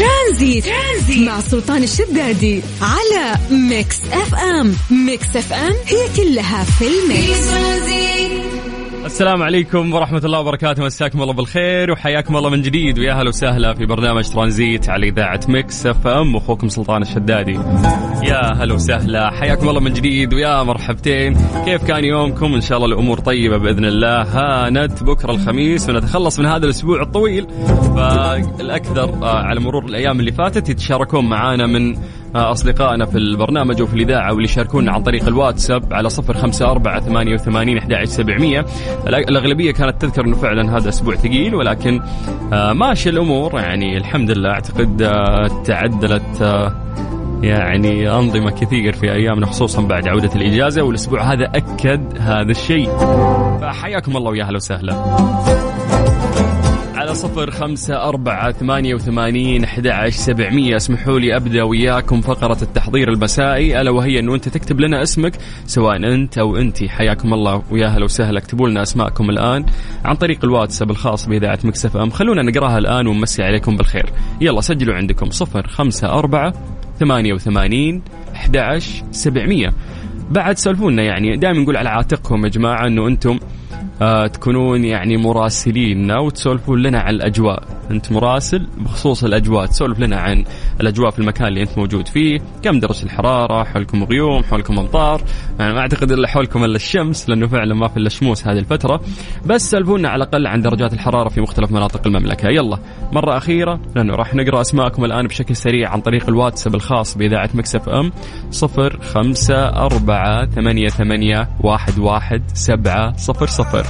ترانزيت, ترانزيت. مع سلطان الشدادي على Mix FM. Mix FM هي كلها في ال mix. السلام عليكم ورحمة الله وبركاته. مساكم الله بالخير وحياكم الله من جديد. ويا هلا وسهلا في برنامج ترانزيت على إذاعة Mix FM. أخوكم سلطان الشدادي. يا هلا وسهلا. حياكم الله من جديد ويا مرحبتين. كيف كان يومكم؟ إن شاء الله الأمور طيبة بإذن الله. هانت بكرة الخميس ونتخلص من هذا الأسبوع الطويل. فالأكثر آه، على مرور الأيام اللي فاتت يتشاركون معانا من آه، أصدقائنا في البرنامج وفي الإذاعة واللي يشاركونا عن طريق الواتساب على صفر خمسة أربعة ثمانية وثمانين أحد سبعمية. الأغلبية كانت تذكر أنه فعلا هذا أسبوع ثقيل ولكن آه، ماشي الأمور. يعني الحمد لله أعتقد تعدلت يعني أنظمة كثير في أيامنا خصوصا بعد عودة الإجازة والأسبوع هذا أكد هذا الشيء. فحياكم الله ويا أهلا وسهلا. على صفر خمسة أربعة ثمانية وثمانين أحد سبعمية. اسمحوا لي أبدأ وياكم فقرة التحضير المسائي ألا وهي أنه أنت تكتب لنا اسمك سواء أنت أو أنت. حياكم الله ويا هلا وسهلا. اكتبوا لنا أسماءكم الآن عن طريق الواتساب الخاص بإذاعة مكسف أم. خلونا نقراها الآن ونمسي عليكم بالخير. يلا سجلوا عندكم صفر خمسة أربعة ثمانية وثمانين أحد سبعمية. بعد سولفونا يعني دائما نقول على عاتقكم يا جماعة أنه أنتم آه تكونون يعني مراسلين وتسولفون لنا عن الأجواء. أنت مراسل بخصوص الأجواء تسولف لنا عن الأجواء في المكان اللي أنت موجود فيه كم درجة الحرارة حولكم غيوم حولكم أمطار. يعني ما أعتقد إلا حولكم إلا الشمس لأنه فعلا ما في إلا شموس هذه الفترة. بس سولفونا على الأقل عن درجات الحرارة في مختلف مناطق المملكة. يلا مرة أخيرة لأنه راح نقرأ أسماءكم الآن بشكل سريع عن طريق الواتساب الخاص بإذاعة مكسف إم. صفر خمسة أربعة ثمانية ثمانية واحد واحد سبعة صفر صفر.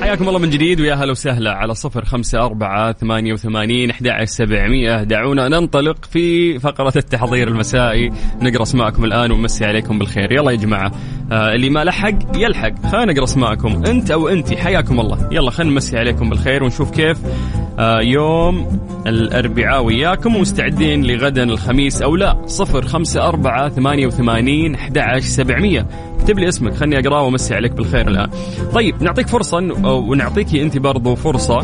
حياكم الله من جديد ويا هلا وسهلا على صفر خمسة أربعة ثمانية وثمانين أحد سبعمية. دعونا ننطلق في فقرة التحضير المسائي. نقرأ أسماءكم الآن ونمسي عليكم بالخير. يلا يا جماعة آه اللي ما لحق يلحق. خلينا نقرأ أسماءكم. أنت أو أنت حياكم الله. يلا خلينا نمسي عليكم بالخير ونشوف كيف آه يوم الأربعاء وياكم. ومستعدين لغدا الخميس أو لا. صفر خمسة أربعة ثمانية وثمانين أحد سبعمية. اكتب لي اسمك خلني أقرأه ومسي عليك بالخير الآن. طيب نعطيك فرصة ونعطيكي أنت برضو فرصة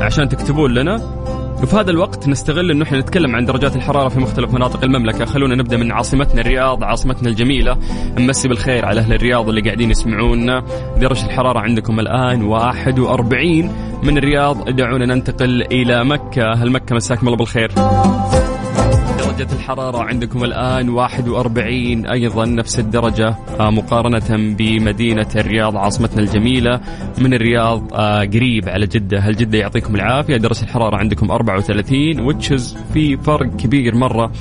عشان تكتبون لنا. وفي هذا الوقت نستغل انه إحنا نتكلم عن درجات الحرارة في مختلف مناطق المملكة، خلونا نبدأ من عاصمتنا الرياض، عاصمتنا الجميلة، نمسي بالخير على أهل الرياض اللي قاعدين يسمعونا، درجة الحرارة عندكم الآن 41 من الرياض، دعونا ننتقل إلى مكة، هل مكة مساكم الله بالخير. درجة الحرارة عندكم الآن 41 أيضا نفس الدرجة. آه، مقارنة بمدينة الرياض عاصمتنا الجميلة. من الرياض آه، قريب على جدة. هل جدة يعطيكم العافية؟ درجة الحرارة عندكم 34 وتشز في فرق كبير مرة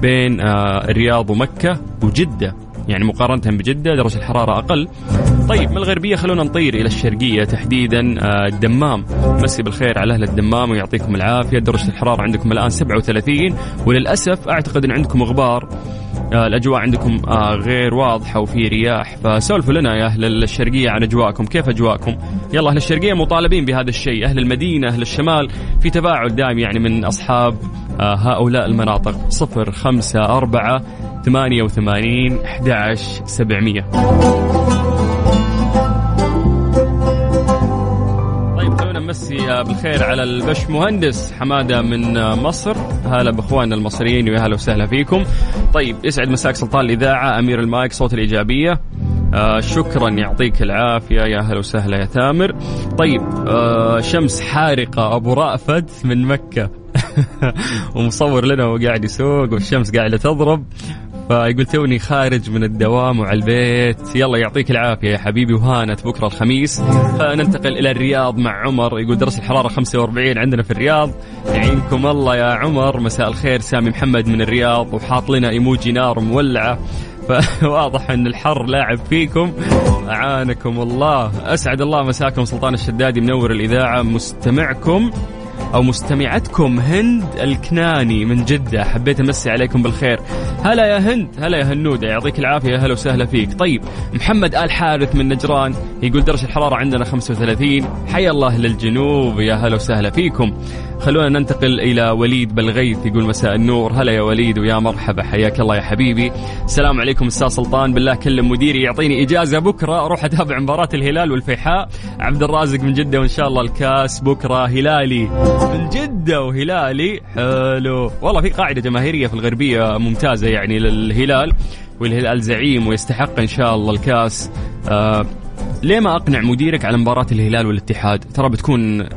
بين آه، الرياض ومكة وجدة. يعني مقارنة بجدة درجة الحرارة أقل. طيب من الغربية؟ خلونا نطير إلى الشرقية تحديدا. آه، الدمام. مسي بالخير على أهل الدمام ويعطيكم العافية. درجة الحرارة عندكم الآن 37 وللأسف أعتقد أن عندكم غبار. آه الأجواء عندكم آه غير واضحة وفي رياح. فسولفوا لنا يا أهل الشرقية عن أجواءكم. كيف أجواءكم؟ يلا أهل الشرقية مطالبين بهذا الشيء. أهل المدينة أهل الشمال في تفاعل دائم يعني من أصحاب هؤلاء المناطق. صفر خمسة أربعة ثمانية وثمانين أحد سبعمية. طيب خلونا نمسي بالخير على البش مهندس حمادة من مصر. هلا بأخواننا المصريين ويا هلا وسهلا فيكم. طيب يسعد مساك سلطان الإذاعة أمير المايك صوت الإيجابية. آه شكرا يعطيك العافية يا هلا وسهلا يا تامر طيب آه شمس حارقة أبو رأفت من مكة. ومصور لنا وقاعد يسوق والشمس قاعدة تضرب. فيقول توني خارج من الدوام وعلى البيت. يلا يعطيك العافية يا حبيبي وهانت بكرة الخميس. فننتقل إلى الرياض مع عمر. يقول درجة الحرارة 45 عندنا في الرياض. يعينكم الله يا عمر. مساء الخير سامي محمد من الرياض وحاط لنا إيموجي نار مولعة. فواضح أن الحر لاعب فيكم. أعانكم الله. أسعد الله مساكم سلطان الشدادي منور الإذاعة. مستمعكم. أو مستمعتكم هند الكناني من جدة. حبيت أمسي عليكم بالخير. هلا يا هند. هلا يا هنودة. يعطيك العافية. هلا وسهلا فيك. طيب محمد آل حارث من نجران يقول درجة الحرارة عندنا 35 حيا الله للجنوب. يا هلا وسهلا فيكم. خلونا ننتقل إلى وليد بالغيث يقول مساء النور. هلا يا وليد ويا مرحبا. حياك الله يا حبيبي. السلام عليكم أستاذ سلطان. بالله كلم مديري يعطيني إجازة بكرة. أروح أتابع مباراة الهلال والفيحاء. عبد الرازق من جدة وإن شاء الله الكاس بكرة هلالي. من جدة وهلالي. حلو. والله في قاعدة جماهيرية في الغربية ممتازة يعني للهلال والهلال زعيم ويستحق إن شاء الله الكاس. آه ليه ما أقنع مديرك على مباراة الهلال والاتحاد؟ ترى بتكون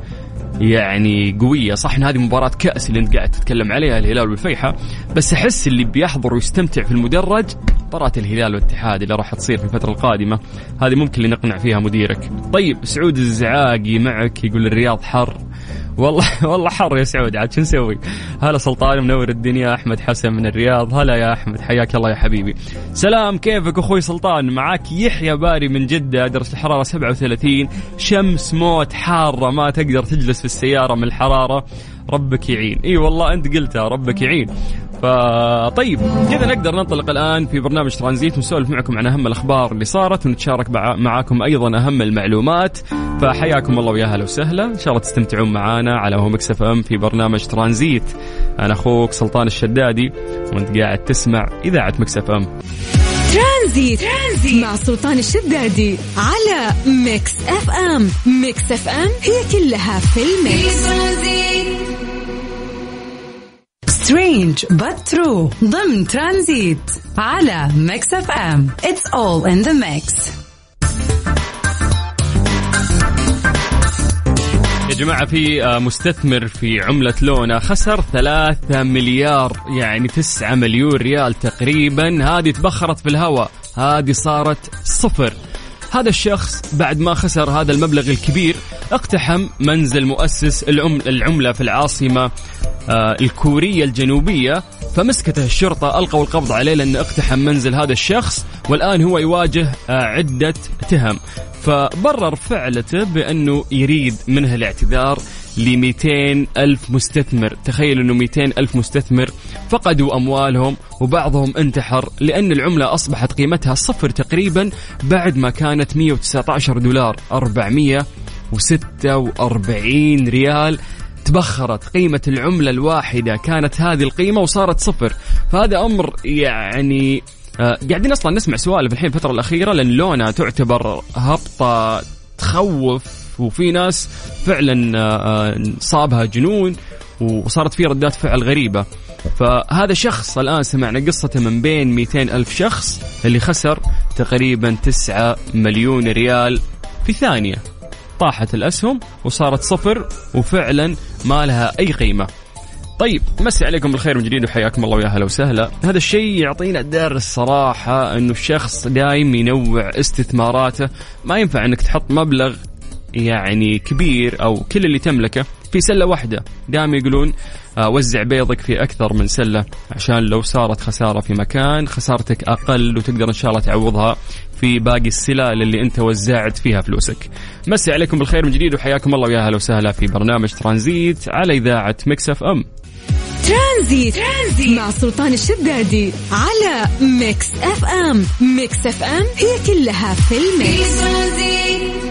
يعني قوية صح إن هذه مباراة كأس اللي أنت قاعد تتكلم عليها الهلال والفيحة. بس أحس اللي بيحضر ويستمتع في المدرج مباراة الهلال والاتحاد اللي راح تصير في الفترة القادمة. هذه ممكن اللي نقنع فيها مديرك. طيب سعود الزعاقي معك يقول الرياض حر. والله والله حر يا سعود عاد شو نسوي؟ هلا سلطان منور الدنيا أحمد حسن من الرياض هلا يا أحمد حياك الله يا حبيبي. سلام كيفك أخوي سلطان معك يحيى باري من جدة درجه الحرارة 37 شمس موت حارة ما تقدر تجلس في السيارة من الحرارة ربك يعين إي والله أنت قلتها ربك يعين فطيب كذا نقدر ننطلق الآن في برنامج ترانزيت ونسولف معكم عن أهم الأخبار اللي صارت ونتشارك معاكم أيضا أهم المعلومات. فحياكم الله ويا أهلا وسهلا. إن شاء الله تستمتعون معنا على هوا Mix FM في برنامج ترانزيت. أنا أخوك سلطان الشدادي وأنت قاعد تسمع إذاعة Mix FM. ترانزيت. ترانزيت. مع سلطان الشدادي على Mix FM. Mix FM هي كلها في ال mix strange but true. ضمن ترانزيت على Mix FM it's all in the mix يا جماعة في مستثمر في عملة لونا خسر ثلاثة مليار يعني تسعة مليون ريال تقريبا. هذه تبخرت في الهواء. هذه صارت صفر. هذا الشخص بعد ما خسر هذا المبلغ الكبير اقتحم منزل مؤسس العملة في العاصمة آه، الكورية الجنوبية فمسكته الشرطة ألقوا القبض عليه لأنه اقتحم منزل هذا الشخص والآن هو يواجه آه، عدة تهم فبرر فعلته بأنه يريد منها الاعتذار ل 200 ألف مستثمر. تخيل أنه 200 ألف مستثمر فقدوا أموالهم وبعضهم انتحر لأن العملة أصبحت قيمتها صفر تقريبا بعد ما كانت 119 دولار 446 ريال. تبخرت قيمة العملة الواحدة كانت هذه القيمة وصارت صفر. فهذا أمر يعني آه قاعدين أصلا نسمع سوالف الحين الفترة الأخيرة لأن لونا تعتبر هبطة تخوف وفي ناس فعلا آه صابها جنون وصارت في ردات فعل غريبة. فهذا شخص الآن سمعنا قصته من بين 200 ألف شخص اللي خسر تقريبا 9 مليون ريال في ثانية. طاحت الأسهم وصارت صفر وفعلا ما لها أي قيمة. طيب مسي عليكم بالخير من جديد وحياكم الله ويا هلا وسهلا. هذا الشيء يعطينا درس صراحة أنه الشخص دايم ينوع استثماراته. ما ينفع أنك تحط مبلغ يعني كبير أو كل اللي تملكه في سلة واحدة. دائما يقولون آه، وزع بيضك في أكثر من سلة عشان لو صارت خسارة في مكان خسارتك أقل وتقدر إن شاء الله تعوضها في باقي السلال اللي أنت وزعت فيها فلوسك. مسي عليكم بالخير من جديد وحياكم الله ويا أهلا وسهلا في برنامج ترانزيت على إذاعة Mix FM. ترانزيت. ترانزيت مع سلطان الشدادي على Mix FM. Mix FM هي كلها في ال mix.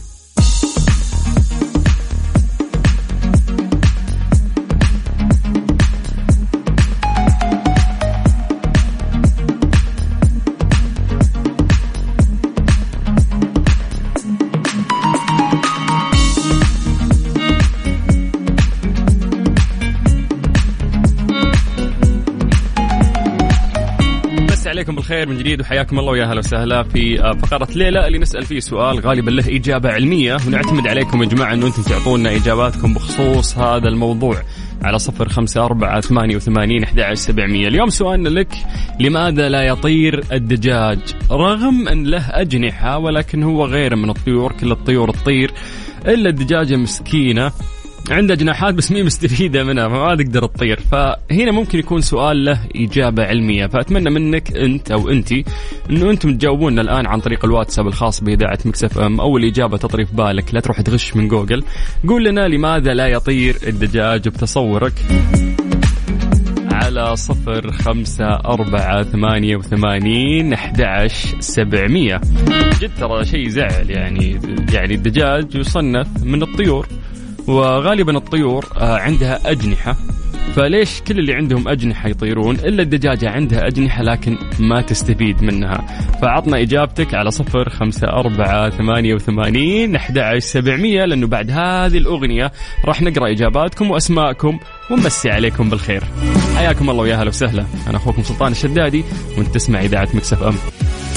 عليكم بالخير من جديد وحياكم الله ويا أهلا وسهلا في آه، فقرة ليلة اللي نسأل فيه سؤال غالبا له إجابة علمية ونعتمد عليكم يا جماعة أنه أنتم تعطونا إجاباتكم بخصوص هذا الموضوع على صفر خمسة أربعة ثمانية وثمانين أحد سبعمية. اليوم سؤالنا لك لماذا لا يطير الدجاج؟ رغم أن له أجنحة ولكن هو غير من الطيور كل الطيور تطير إلا الدجاجة مسكينة. عنده جناحات بس مي مستفيدة منها فما تقدر تطير. فهنا ممكن يكون سؤال له إجابة علمية. فأتمنى منك أنت أو انت إنه أنتم تجاوبونا الآن عن طريق الواتساب الخاص بإذاعة Mix FM اول اجابه تطري في بالك. لا تروح تغش من جوجل. قول لنا لماذا لا يطير الدجاج بتصورك. على صفر خمسة أربعة ثمانية وثمانين أحد سبعمية. جد ترى شيء زعل يعني يعني الدجاج يصنف من الطيور. وغالبا الطيور آه، عندها أجنحة. فليش كل اللي عندهم أجنحة يطيرون؟ إلا الدجاجة عندها أجنحة لكن ما تستفيد منها. فعطنا إجابتك على صفر خمسة أربعة ثمانية وثمانين أحد سبعمية لأنه بعد هذه الأغنية راح نقرأ إجاباتكم وأسماءكم ونمسي عليكم بالخير. حياكم الله ويا هلا وسهلا. أنا أخوكم سلطان الشدادي وأنت تسمع إذاعة Mix FM.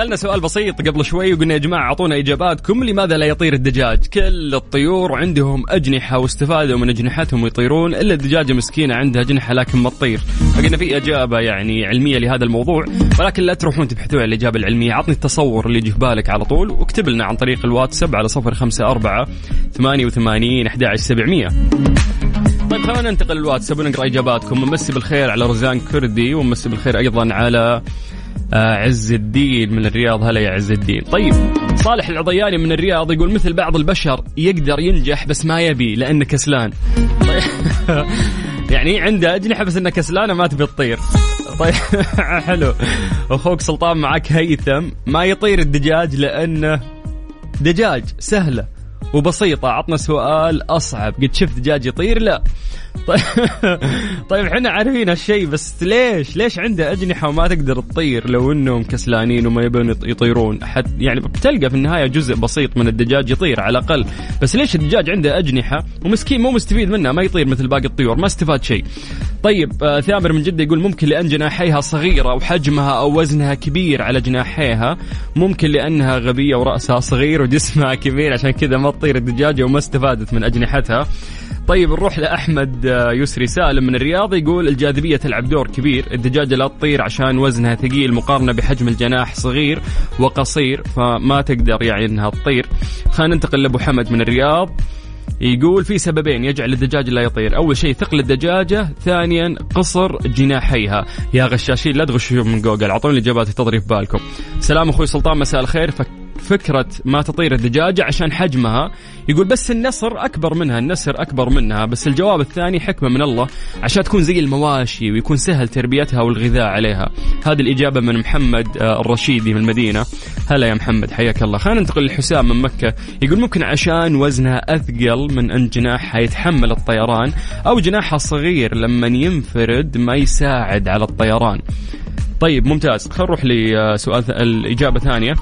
سألنا سؤال بسيط قبل شوي وقلنا يا جماعة أعطونا إجاباتكم لماذا لا يطير الدجاج؟ كل الطيور عندهم أجنحة واستفادوا من أجنحتهم ويطيرون إلا الدجاجة مسكينة عندها أجنحة لكن ما تطير. فقلنا في إجابة يعني علمية لهذا الموضوع ولكن لا تروحون تبحثون عن الإجابة العلمية. عطني التصور اللي يجي في بالك على طول واكتب لنا عن طريق الواتساب على صفر خمسة أربعة ثمانية وثمانين أحد سبعمية. طيب خلينا ننتقل للواتساب ونقرأ إجاباتكم. ونمسي بالخير على روزان كردي ونمسي بالخير أيضا على عز الدين من الرياض. هلا يا عز الدين. طيب صالح العضياني من الرياض يقول مثل بعض البشر يقدر ينجح بس ما يبي لأنه كسلان. طيب. يعني عنده أجنحة بس إنه كسلانه ما تبي تطير. طيب. حلو. أخوك سلطان معك هيثم. ما يطير الدجاج لأنه دجاج سهلة وبسيطة. عطنا سؤال أصعب. قد شفت دجاج يطير؟ لا. طيب طيب إحنا عارفين هالشيء بس ليش؟ ليش عنده أجنحة وما تقدر تطير لو إنهم كسلانين وما يبون يطيرون؟ حد يعني بتلقى في النهاية جزء بسيط من الدجاج يطير على الأقل، بس ليش الدجاج عنده أجنحة ومسكين مو مستفيد منها ما يطير مثل باقي الطيور، ما استفاد شيء. طيب آه ثامر من جدة يقول ممكن لأن جناحيها صغيرة وحجمها أو وزنها كبير على جناحيها، ممكن لأنها غبية ورأسها صغير وجسمها كبير عشان كذا ما تطير الدجاجة وما استفادت من أجنحتها. طيب نروح لأحمد آه، يسري سالم من الرياض يقول الجاذبية تلعب دور كبير الدجاجه لا تطير عشان وزنها ثقيل مقارنة بحجم الجناح صغير وقصير فما تقدر يعني إنها تطير. خلينا ننتقل لأبو حمد من الرياض يقول في سببين يجعل الدجاج لا يطير. أول شيء ثقل الدجاجة ثانيا قصر جناحيها. يا غشاشين لا تغشوا من جوجل أعطوني الاجابات تضرب بالكم. سلام أخوي سلطان مساء الخير فك فكرة ما تطير الدجاجة عشان حجمها. يقول بس النسر أكبر منها النسر أكبر منها بس الجواب الثاني حكمة من الله. عشان تكون زي المواشي ويكون سهل تربيتها والغذاء عليها. هذه الإجابة من محمد آه، الرشيدي من المدينة. هلا يا محمد حياك الله. خلينا ننتقل لحسام من مكة. يقول ممكن عشان وزنها أثقل من أن جناحها يتحمل الطيران أو جناحها صغير لما ينفرد ما يساعد على الطيران. طيب ممتاز. خلينا نروح لسؤال الإجابة ثانية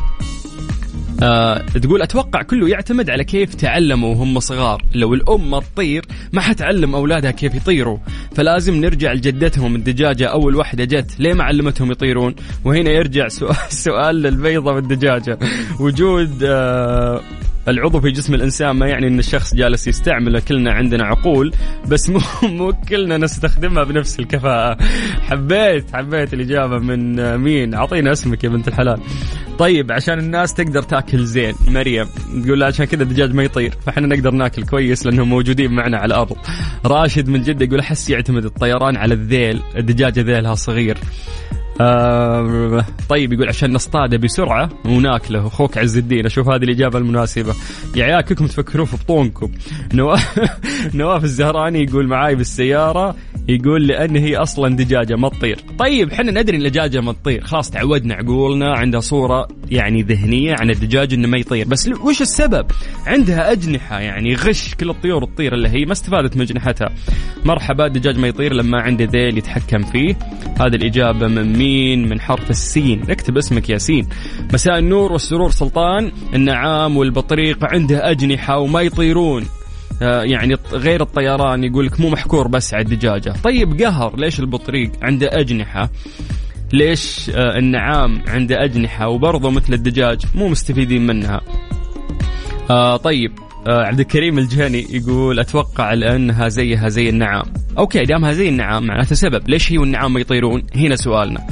آه تقول أتوقع كله يعتمد على كيف تعلموا وهم صغار. لو الأم ما تطير ما حتعلم أولادها كيف يطيروا. فلازم نرجع لجدتهم الدجاجة. أول واحدة جت ليه ما علمتهم يطيرون؟ وهنا يرجع سؤال سؤال للبيضة والدجاجة. وجود آه العضو في جسم الإنسان ما يعني إن الشخص جالس يستعمله كلنا عندنا عقول بس مو مو كلنا نستخدمها بنفس الكفاءة. حبيت حبيت الإجابة من مين؟ أعطينا اسمك يا بنت الحلال. طيب عشان الناس تقدر تاكل زين مريم تقول عشان كذا الدجاج ما يطير فإحنا نقدر ناكل كويس لأنهم موجودين معنا على الأرض. راشد من جدة يقول أحس يعتمد الطيران على الذيل الدجاجه ذيلها صغير. آه طيب يقول عشان نصطاده بسرعة وناكله. أخوك عز الدين أشوف هذه الإجابة المناسبة. يا عيال كلكم تفكرون في بطونكم. نواف نواف الزهراني يقول معاي بالسيارة. يقول لأن هي أصلا دجاجة ما تطير طيب إحنا ندري إن الدجاجة ما تطير خلاص تعودنا عقولنا عندها صورة يعني ذهنية عن الدجاج إنه ما يطير. بس وش السبب؟ عندها أجنحة يعني غش كل الطيور تطير الا هي ما استفادت من أجنحتها. مرحبا الدجاج ما يطير لما عنده ذيل يتحكم فيه. هذه الإجابة من مين؟ من حرف السين. اكتب اسمك ياسين مساء النور والسرور سلطان. النعام والبطريق عنده أجنحة وما يطيرون. يعني غير الطيران يقول لك مو محكور بس على الدجاجة. طيب قهر ليش البطريق عنده أجنحة؟ ليش آه، النعام عنده أجنحة وبرضه مثل الدجاج مو مستفيدين منها؟ آه طيب. آه عبد الكريم الجهني يقول أتوقع لانها زيها زي النعام. أوكي دامها زي النعام معناته سبب. ليش هي والنعام ما يطيرون؟ هنا سؤالنا.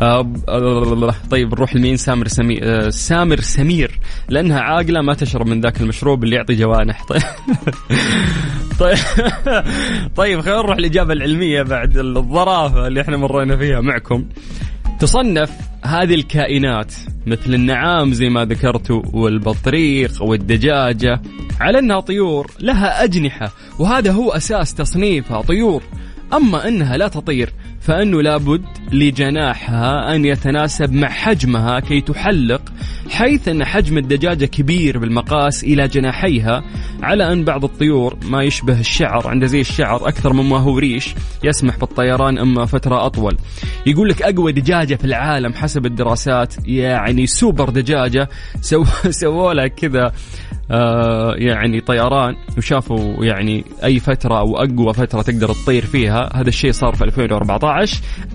آه, آه، طيب نروح لمين؟ سامر سمير آه سامر سمير. لأنها عاقلة ما تشرب من ذاك المشروب اللي يعطي جوانح. طيب. طيب طيب خلينا نروح الإجابة العلمية بعد الظرافة اللي إحنا مرينا فيها معكم. تصنف هذه الكائنات مثل النعام زي ما ذكرتوا والبطريق والدجاجة على أنها طيور لها أجنحة وهذا هو أساس تصنيفها طيور. أما أنها لا تطير فأنه لابد لجناحها أن يتناسب مع حجمها كي تحلق حيث أن حجم الدجاجة كبير بالقياس إلى جناحيها على أن بعض الطيور ما يشبه الشعر عنده زي الشعر أكثر مما هو ريش يسمح بالطيران أما فترة أطول. يقول لك أقوى دجاجة في العالم حسب الدراسات يعني سوبر دجاجة سو سووا لها كذا آه يعني طيران وشافوا يعني أي فترة أو أقوى فترة تقدر تطير فيها. هذا الشيء صار في 2014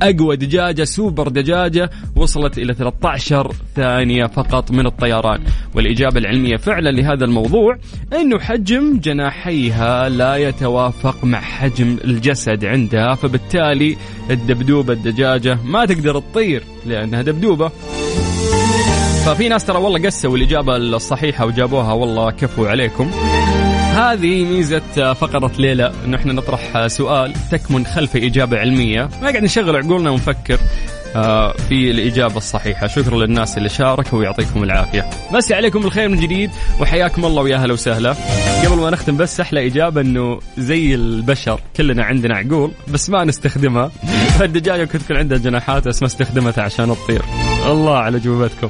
أقوى دجاجة سوبر دجاجة وصلت إلى 13 ثانية فقط من الطيران. والإجابة العلمية فعلا لهذا الموضوع أنه حجم جناحيها لا يتوافق مع حجم الجسد عندها فبالتالي الدبدوبة الدجاجة ما تقدر تطير لأنها دبدوبة. ففي ناس ترى والله قسوا الإجابة الصحيحة وجابوها والله كفو عليكم. هذه ميزة فقرة ليلى. انه إحنا نطرح سؤال تكمن خلفه إجابة علمية. ما قاعد نشغل عقولنا ونفكر آه، في الإجابة الصحيحة. شكرا للناس اللي شاركوا ويعطيكم العافية. مسى عليكم الخير من جديد وحياكم الله ويا هلا وسهلا. قبل ما نختم بس أحلى إجابة أنه زي البشر كلنا عندنا عقول بس ما نستخدمها. فالدجاجة كنت تكون عندها جناحات بس ما استخدمتها عشان تطير. الله على جوابتكم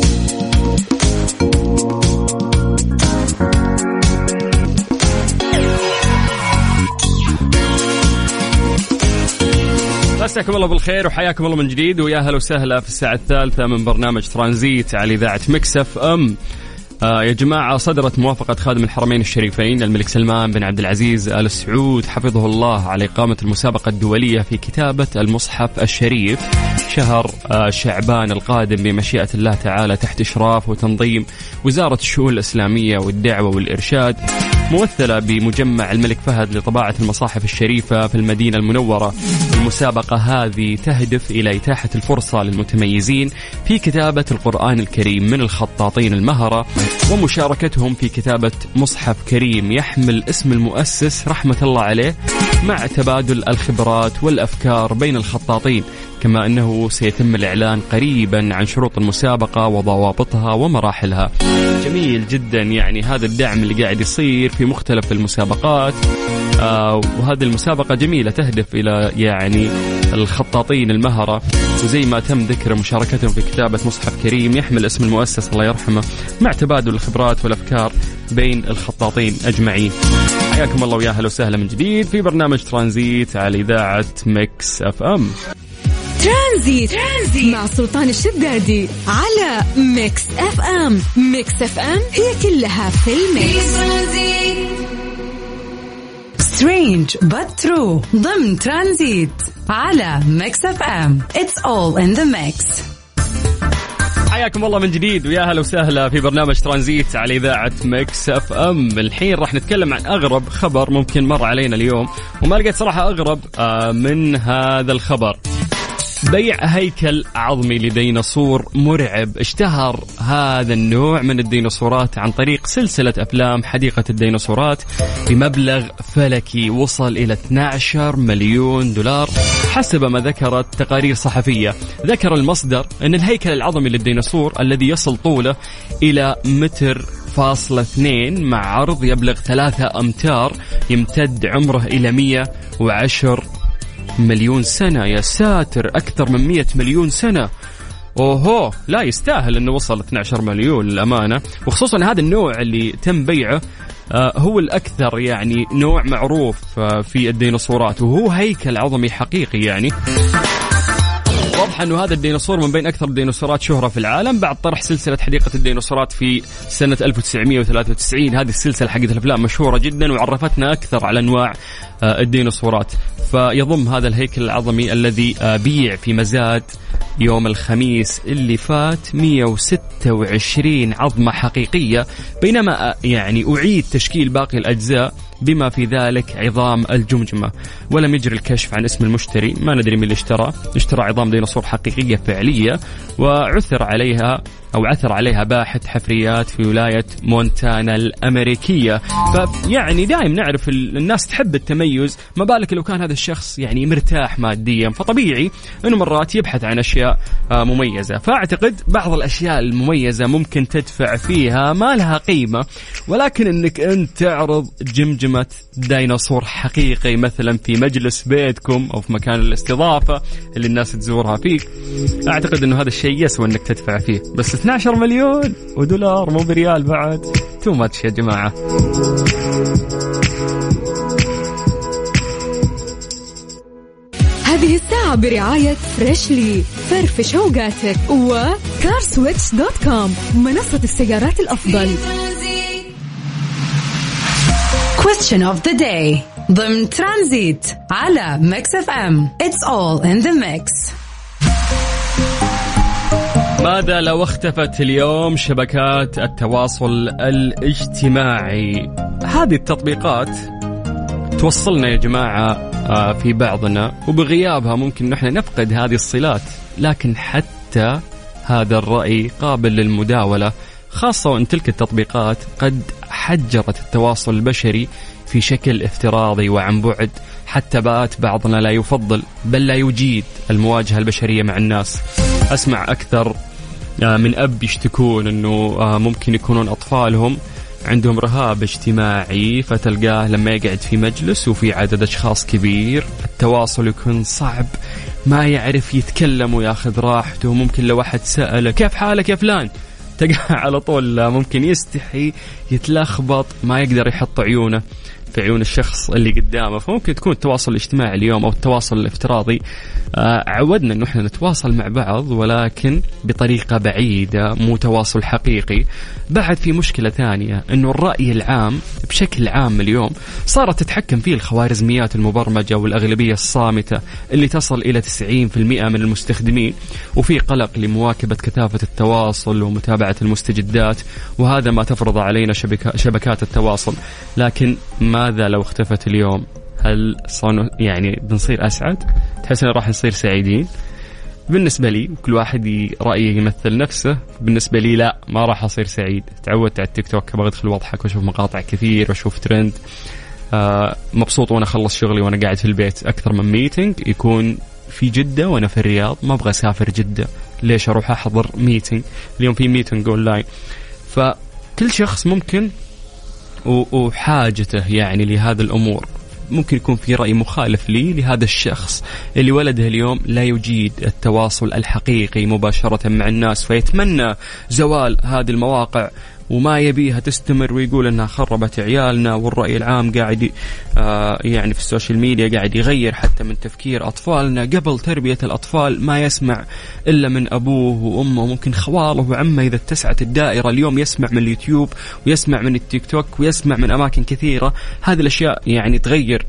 مساكم الله بالخير وحياكم الله من جديد. ويا هلا وسهلا في الساعة الثالثة من برنامج ترانزيت على إذاعة Mix FM. آه يا جماعة صدرت موافقة خادم الحرمين الشريفين الملك سلمان بن عبد العزيز آل سعود حفظه الله على إقامة المسابقة الدولية في كتابة المصحف الشريف شهر آه شعبان القادم بمشيئة الله تعالى تحت إشراف وتنظيم وزارة الشؤون الإسلامية والدعوة والإرشاد. ممثلة بمجمع الملك فهد لطباعة المصاحف الشريفة في المدينة المنورة. المسابقة هذه تهدف إلى إتاحة الفرصة للمتميزين في كتابة القرآن الكريم من الخطاطين المهرة ومشاركتهم في كتابة مصحف كريم يحمل اسم المؤسس رحمة الله عليه مع تبادل الخبرات والأفكار بين الخطاطين. كما أنه سيتم الإعلان قريبا عن شروط المسابقة وضوابطها ومراحلها. جميل جدا. يعني هذا الدعم اللي قاعد يصير في مختلف المسابقات. آه وهذه المسابقة جميلة تهدف إلى يعني الخطاطين المهرة. وزي ما تم ذكر مشاركتهم في كتابة مصحف كريم يحمل اسم المؤسس الله يرحمه مع تبادل الخبرات والأفكار بين الخطاطين أجمعين. حياكم الله ويا أهلا وسهلا من جديد في برنامج ترانزيت على إذاعة Mix FM. Tranzit. Tranzit. مع سلطان الشدادي على Mix FM. Mix FM هي كلها في ال mix. Strange but true ضمن ترانزيت على Mix FM. It's all in the mix حياكم الله من جديد ويا هلا وسهلا في برنامج ترانزيت على إذاعة Mix FM. الحين راح نتكلم عن أغرب خبر ممكن مر علينا اليوم. وما لقيت صراحة أغرب آه، من هذا الخبر. بيع هيكل عظمي لديناصور مرعب. اشتهر هذا النوع من الديناصورات عن طريق سلسلة أفلام حديقة الديناصورات بمبلغ فلكي وصل إلى 12 مليون دولار حسب ما ذكرت تقارير صحفية. ذكر المصدر أن الهيكل العظمي للديناصور الذي يصل طوله إلى متر فاصلة اثنين مع عرض يبلغ ثلاثة أمتار يمتد عمره إلى 110 مليون سنة. يا ساتر أكثر من 100 مليون سنة. أوهو لا يستاهل إنه وصل 12 مليون للأمانة. وخصوصا هذا النوع اللي تم بيعه آه، هو الأكثر يعني نوع معروف آه، في الديناصورات. وهو هيكل عظمي حقيقي يعني. واضح أنه هذا الديناصور من بين أكثر الديناصورات شهرة في العالم بعد طرح سلسلة حديقة الديناصورات في سنة 1993 هذه السلسلة حقت الأفلام مشهورة جدا وعرفتنا أكثر على أنواع آه، الديناصورات. فيضم هذا الهيكل العظمي الذي آه، بيع في مزاد يوم الخميس اللي فات 126 عظمة حقيقية. بينما آه، يعني أعيد تشكيل باقي الأجزاء بما في ذلك عظام الجمجمة. ولم يجري الكشف عن اسم المشتري. ما ندري من اللي اشترى. اشترى عظام ديناصور حقيقية فعلية وعثر عليها أو عثر عليها باحث حفريات في ولاية مونتانا الأمريكية. فيعني دائما نعرف الناس تحب التميز ما بالك لو كان هذا الشخص يعني مرتاح ماديا؟ فطبيعي أنه مرات يبحث عن أشياء آه، مميزة. فأعتقد بعض الأشياء المميزة ممكن تدفع فيها ما لها قيمة. ولكن أنك أنت تعرض جمجمة ديناصور حقيقي مثلا في مجلس بيتكم أو في مكان الاستضافة اللي الناس تزورها فيك أعتقد أنه هذا الشيء يسوى أنك تدفع فيه. بس 12 مليون ودولار مو بريال بعد. Too much يا جماعة. هذه الساعة برعاية Freshly فرفش اوقاتك و CarSwitch.com منصة السيارات الأفضل. Question of the day. ضمن ترانزيت على Mix FM It's all in the mix. ماذا لو اختفت اليوم شبكات التواصل الاجتماعي؟ هذه التطبيقات توصلنا يا جماعة آه، في بعضنا وبغيابها ممكن نحن نفقد هذه الصلات لكن حتى هذا الرأي قابل للمداولة خاصة وأن تلك التطبيقات قد حجرت التواصل البشري في شكل افتراضي وعن بعد حتى بات بعضنا لا يفضل بل لا يجيد المواجهة البشرية مع الناس. أسمع أكثر من أب يشتكون أنه آه، ممكن يكونون أطفالهم عندهم رهاب اجتماعي فتلقاه لما يقعد في مجلس وفي عدد أشخاص كبير التواصل يكون صعب ما يعرف يتكلم وياخذ راحته ممكن لو أحد سأله كيف حالك يا فلان؟ تلقاه على طول ممكن يستحي يتلخبط ما يقدر يحط عيونه في عيون الشخص اللي قدامه فممكن تكون التواصل الاجتماعي اليوم أو التواصل الافتراضي آه، عودنا إنه إحنا نتواصل مع بعض ولكن بطريقة بعيدة مو تواصل حقيقي. بعد في مشكلة ثانية إنه الرأي العام بشكل عام اليوم صارت تتحكم فيه الخوارزميات المبرمجة والأغلبية الصامتة اللي تصل إلى 90% من المستخدمين وفي قلق لمواكبة كثافة التواصل ومتابعة المستجدات وهذا ما تفرض علينا شبكات التواصل. لكن ماذا لو اختفت اليوم؟ هل صنو يعني بنصير أسعد؟ تحس راح نصير سعيدين؟ بالنسبة لي كل واحد رأيه يمثل نفسه. بالنسبة لي لا ما راح أصير سعيد. تعودت على التيك توك أبغى أدخل وأضحك وأشوف مقاطع كثير وأشوف ترند آه مبسوط وأنا أخلص شغلي وأنا قاعد في البيت أكثر من meeting يكون في جدة وأنا في الرياض. ما أبغى أسافر جدة. ليش أروح أحضر meeting اليوم في meeting online فكل شخص ممكن وحاجته يعني لهذا الأمور. ممكن يكون في رأي مخالف لي لهذا الشخص اللي ولده اليوم لا يجيد التواصل الحقيقي مباشرة مع الناس فيتمنى زوال هذه المواقع وما يبيها تستمر ويقول إنها خربت عيالنا والرأي العام قاعد آه يعني في السوشيال ميديا قاعد يغير حتى من تفكير أطفالنا. قبل تربية الأطفال ما يسمع إلا من أبوه وأمه وممكن خوالة وعمة إذا اتسعت الدائرة. اليوم يسمع من اليوتيوب ويسمع من التيك توك ويسمع من أماكن كثيرة. هذه الأشياء يعني تغير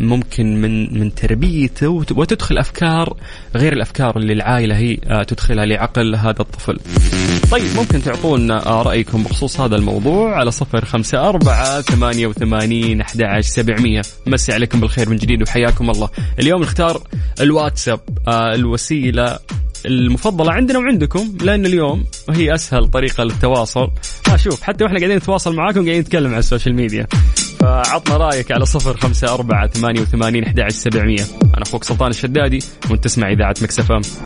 ممكن من من تربيته وتدخل أفكار غير الأفكار اللي العائلة هي آه، تدخلها لعقل هذا الطفل. طيب ممكن تعطونا آه، رأيكم بخصوص هذا الموضوع على صفر خمسة أربعة ثمانية وثمانين أحد عشر سبعمية مسي عليكم بالخير من جديد وحياكم الله اليوم نختار الواتساب الوسيلة المفضلة عندنا وعندكم لأن اليوم هي أسهل طريقة للتواصل. آه شوف حتى وإحنا قاعدين نتواصل معاكم قاعدين نتكلم على السوشيال ميديا. فعطنا رأيك على صفر خمسة أربعة ثمانية وثمانين أحد سبعمية. أنا أخوك سلطان الشدادي وأنت تسمع إذاعة مكس اف ام